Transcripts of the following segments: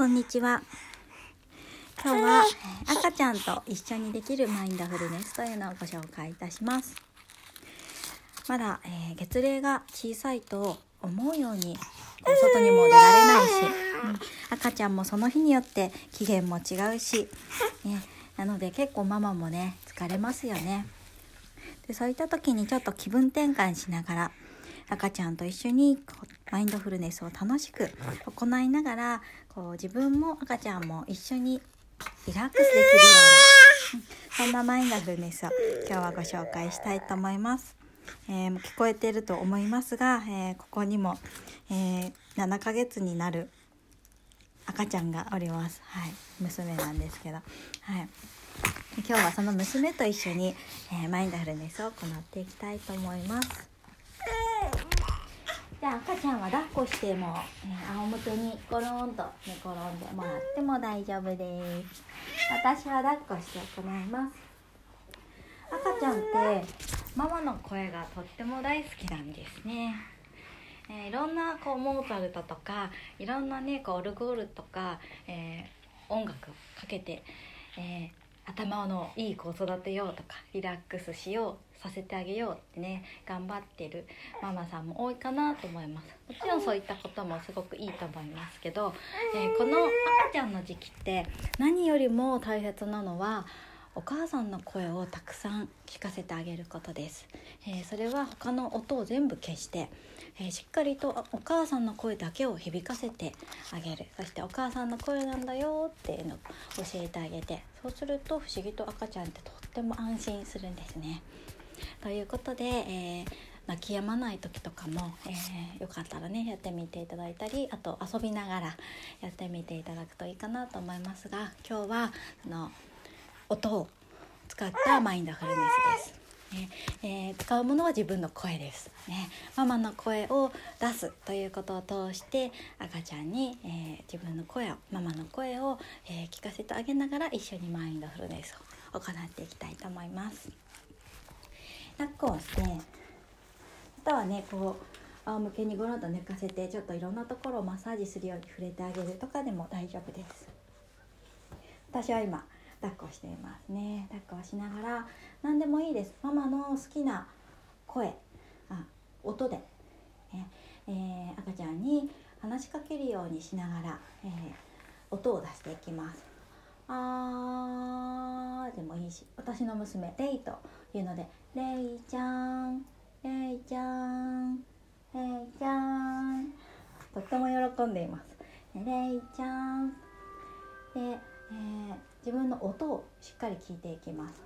こんにちは。今日はえー赤ちゃんと一緒にできるマインドフルネスというのをご紹介いたします。まだ、えー月齢が小さいと思うようにこう外にも出られないし、うん赤ちゃんもその日によって機嫌も違うし、ね、なので結構ママもね疲れますよね。でそういった時にちょっと気分転換しながら赤ちゃんと一緒にこうマインドフルネスを楽しく行いながらこう自分も赤ちゃんも一緒にリラックスできるようなそんなマインドフルネスを今日はご紹介したいと思います。えーもう聞こえていると思いますが、えーここにも、えー7ヶ月になる赤ちゃんがおります。はい、娘なんですけど、はい。今日はその娘と一緒に、えーマインドフルネスを行っていきたいと思います。じゃあ赤ちゃんは抱っこしても、えー仰向けにゴロンと寝転んでもらっても大丈夫です。私は抱っこして行います。赤ちゃんってママの声がとっても大好きなんですね。えーいろんなこうモーツァルトとかいろんなねこうオルゴールとか、えー音楽をかけて、えー頭のいい子を育てようとかリラックスしようさせてあげようってね頑張ってるママさんも多いかなと思います。もちろんそういったこともすごくいいと思いますけど、えーこの赤ちゃんの時期って何よりも大切なのはお母さんの声をたくさん聞かせてあげることです、えーそれは他の音を全部消して、えーしっかりとお母さんの声だけを響かせてあげる。そしてお母さんの声なんだよっていうのを教えてあげてそうすると不思議と赤ちゃんってとっても安心するんですね。ということで、えー泣き止まない時とかも、えーよかったらねやってみていただいたりあと遊びながらやってみていただくといいかなと思いますが今日はその音を使ったマインドフルネスです。ねえー使うものは自分の声です、ね。ママの声を出すということを通して赤ちゃんに、えー自分の声をママの声を、えー聞かせてあげながら一緒にマインドフルネスを行っていきたいと思います。抱っこをしてあとはねこう仰向けにゴロンと寝かせてちょっといろんなところをマッサージするように触れてあげるとかでも大丈夫です。私は今抱っこしていますね。抱っこをしながら何でもいいです。ママの好きな声。あ音で、ねえー赤ちゃんに話しかけるようにしながら、えー音を出していきますあーでもいいし私の娘レイというのでレイちゃんレイちゃんレイちゃん。とっても喜んでいます。レイちゃん。で、えー自分の音をしっかり聞いていきます。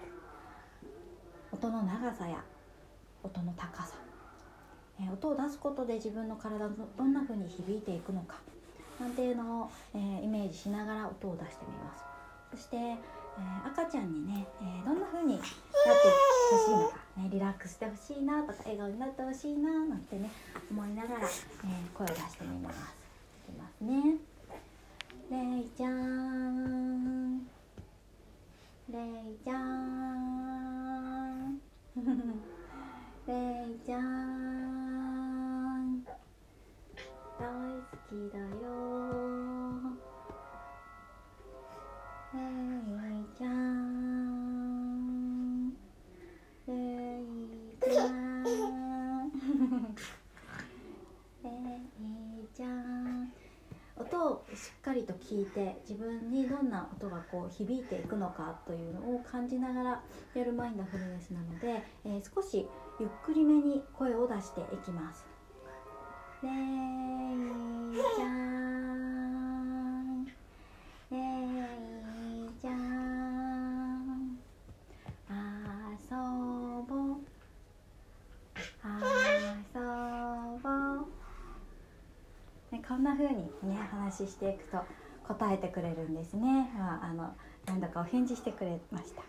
音の長さや音の高さ、え音を出すことで自分の体のどんな風に響いていくのか。なんていうのを、えーイメージしながら音を出してみます。そして、えー赤ちゃんにね、えーどんな風になってほしいのか、ね、リラックスしてほしいなとか笑顔になってほしいななんてね思いながら、え声を出してみます。いきますね。だよ。レイちゃんレイちゃん。レイちゃん。音をしっかりと聞いて自分にどんな音がこう響いていくのかというのを感じながらやるマインドフルネスなので、えー少しゆっくりめに声を出していきます。レイ。こんな風にね話していくと答えてくれるんですね。まあ、あの何度かお返事してくれました。は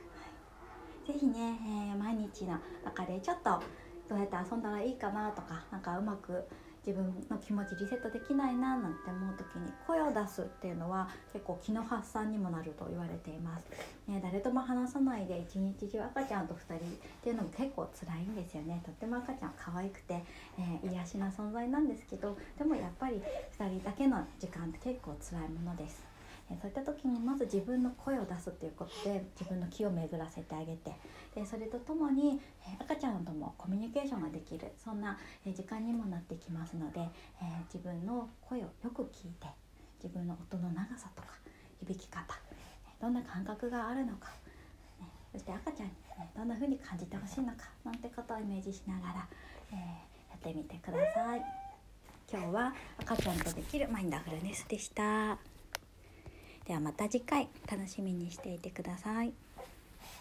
い、ぜひね、えー毎日の中でちょっとどうやって遊んだらいいかなとか、なんかうまく自分の気持ちリセットできないななんて思う時に声を出すっていうのは結構気の発散にもなると言われています、ね、誰とも話さないで一日中赤ちゃんと2人っていうのも結構辛いんですよね。とっても赤ちゃん可愛くて、えー癒しな存在なんですけどでもやっぱり2人だけの時間って結構辛いものです。えそういった時にまず自分の声を出すっていうことで自分の気を巡らせてあげてでそれとともに、え赤ちゃんともコミュニケーションができるそんな、え時間にもなってきますので、え自分の声をよく聞いて自分の音の長さとか響き方どんな感覚があるのか、そして赤ちゃんに、ね、どんな風に感じてほしいのかなんてことをイメージしながら、えー、やってみてください。今日は赤ちゃんとできるマインドフルネスでした。ではまた次回楽しみにしていてください。